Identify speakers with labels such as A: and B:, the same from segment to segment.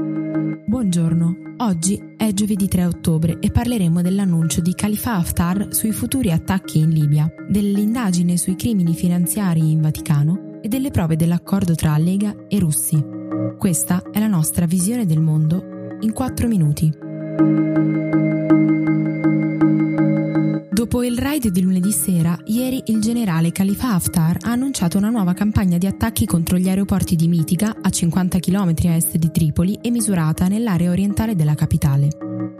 A: Buongiorno, oggi è giovedì 3 ottobre e parleremo dell'annuncio di Khalifa Haftar sui futuri attacchi in Libia, dell'indagine sui crimini finanziari in Vaticano e delle prove dell'accordo tra Lega e russi. Questa è la nostra visione del mondo in 4 minuti. Dopo il raid di lunedì sera, ieri il generale Khalifa Haftar ha annunciato una nuova campagna di attacchi contro gli aeroporti di Mitica, a 50 km a est di Tripoli e misurata nell'area orientale della capitale.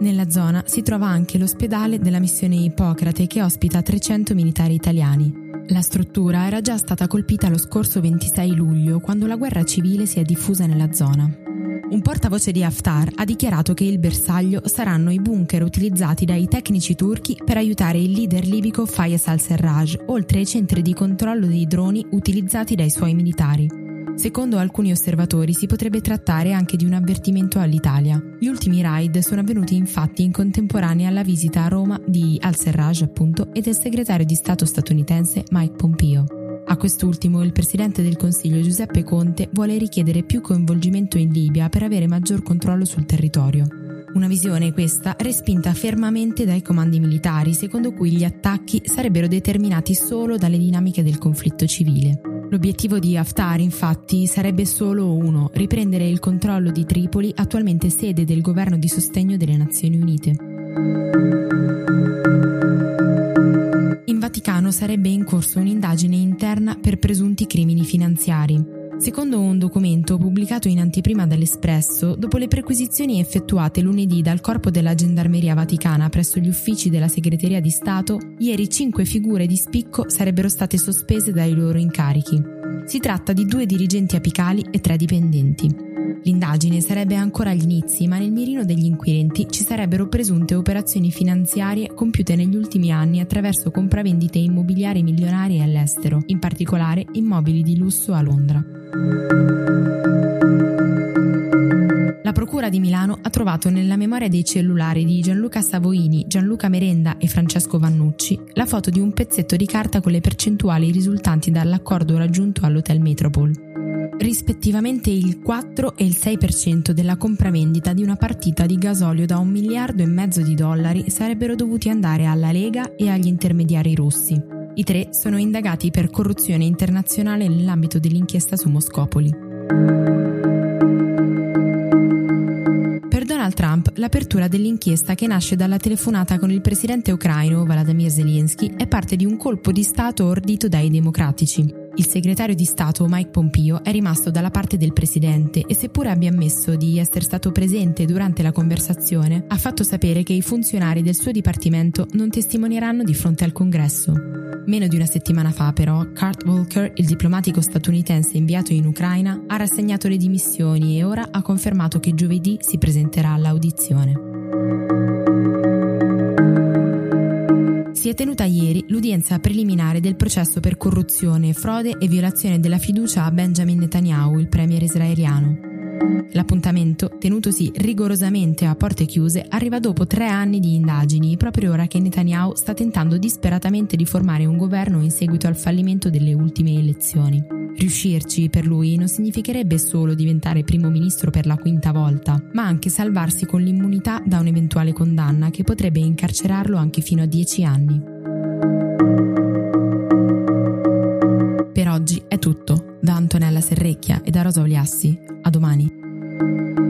A: Nella zona si trova anche l'ospedale della missione Ippocrate che ospita 300 militari italiani. La struttura era già stata colpita lo scorso 26 luglio, quando la guerra civile si è diffusa nella zona. Un portavoce di Haftar ha dichiarato che il bersaglio saranno i bunker utilizzati dai tecnici turchi per aiutare il leader libico Fayez al-Serraj, oltre ai centri di controllo dei droni utilizzati dai suoi militari. Secondo alcuni osservatori si potrebbe trattare anche di un avvertimento all'Italia. Gli ultimi raid sono avvenuti infatti in contemporanea alla visita a Roma di al-Serraj appunto e del segretario di Stato statunitense Mike Pompeo. A quest'ultimo il presidente del Consiglio Giuseppe Conte vuole richiedere più coinvolgimento in Libia per avere maggior controllo sul territorio. Una visione questa respinta fermamente dai comandi militari, secondo cui gli attacchi sarebbero determinati solo dalle dinamiche del conflitto civile. L'obiettivo di Haftar, infatti, sarebbe solo uno, riprendere il controllo di Tripoli, attualmente sede del governo di sostegno delle Nazioni Unite. Vaticano sarebbe in corso un'indagine interna per presunti crimini finanziari. Secondo un documento pubblicato in anteprima dall'Espresso, dopo le perquisizioni effettuate lunedì dal Corpo della Gendarmeria Vaticana presso gli uffici della Segreteria di Stato, ieri cinque figure di spicco sarebbero state sospese dai loro incarichi. Si tratta di due dirigenti apicali e tre dipendenti. L'indagine sarebbe ancora agli inizi, ma nel mirino degli inquirenti ci sarebbero presunte operazioni finanziarie compiute negli ultimi anni attraverso compravendite immobiliari milionarie all'estero, in particolare immobili di lusso a Londra. La Procura di Milano ha trovato nella memoria dei cellulari di Gianluca Savoini, Gianluca Merenda e Francesco Vannucci la foto di un pezzetto di carta con le percentuali risultanti dall'accordo raggiunto all'Hotel Metropole rispettivamente il 4 e il 6% della compravendita di una partita di gasolio da un miliardo e mezzo di dollari sarebbero dovuti andare alla Lega e agli intermediari russi. I tre sono indagati per corruzione internazionale nell'ambito dell'inchiesta su Moscopoli. Per Donald Trump, l'apertura dell'inchiesta che nasce dalla telefonata con il presidente ucraino Vladimir Zelensky è parte di un colpo di Stato ordito dai democratici. Il segretario di Stato Mike Pompeo è rimasto dalla parte del presidente e seppure abbia ammesso di essere stato presente durante la conversazione, ha fatto sapere che i funzionari del suo dipartimento non testimonieranno di fronte al congresso. Meno di una settimana fa, però, Kurt Volker, il diplomatico statunitense inviato in Ucraina, ha rassegnato le dimissioni e ora ha confermato che giovedì si presenterà all'audizione. Si è tenuta ieri l'udienza preliminare del processo per corruzione, frode e violazione della fiducia a Benjamin Netanyahu, il premier israeliano. L'appuntamento, tenutosi rigorosamente a porte chiuse, arriva dopo tre anni di indagini, proprio ora che Netanyahu sta tentando disperatamente di formare un governo in seguito al fallimento delle ultime elezioni. Riuscirci per lui non significherebbe solo diventare primo ministro per la quinta volta, ma anche salvarsi con l'immunità da un'eventuale condanna che potrebbe incarcerarlo anche fino a dieci anni. Antonella Serrecchia e da Rosa Oliassi. A domani.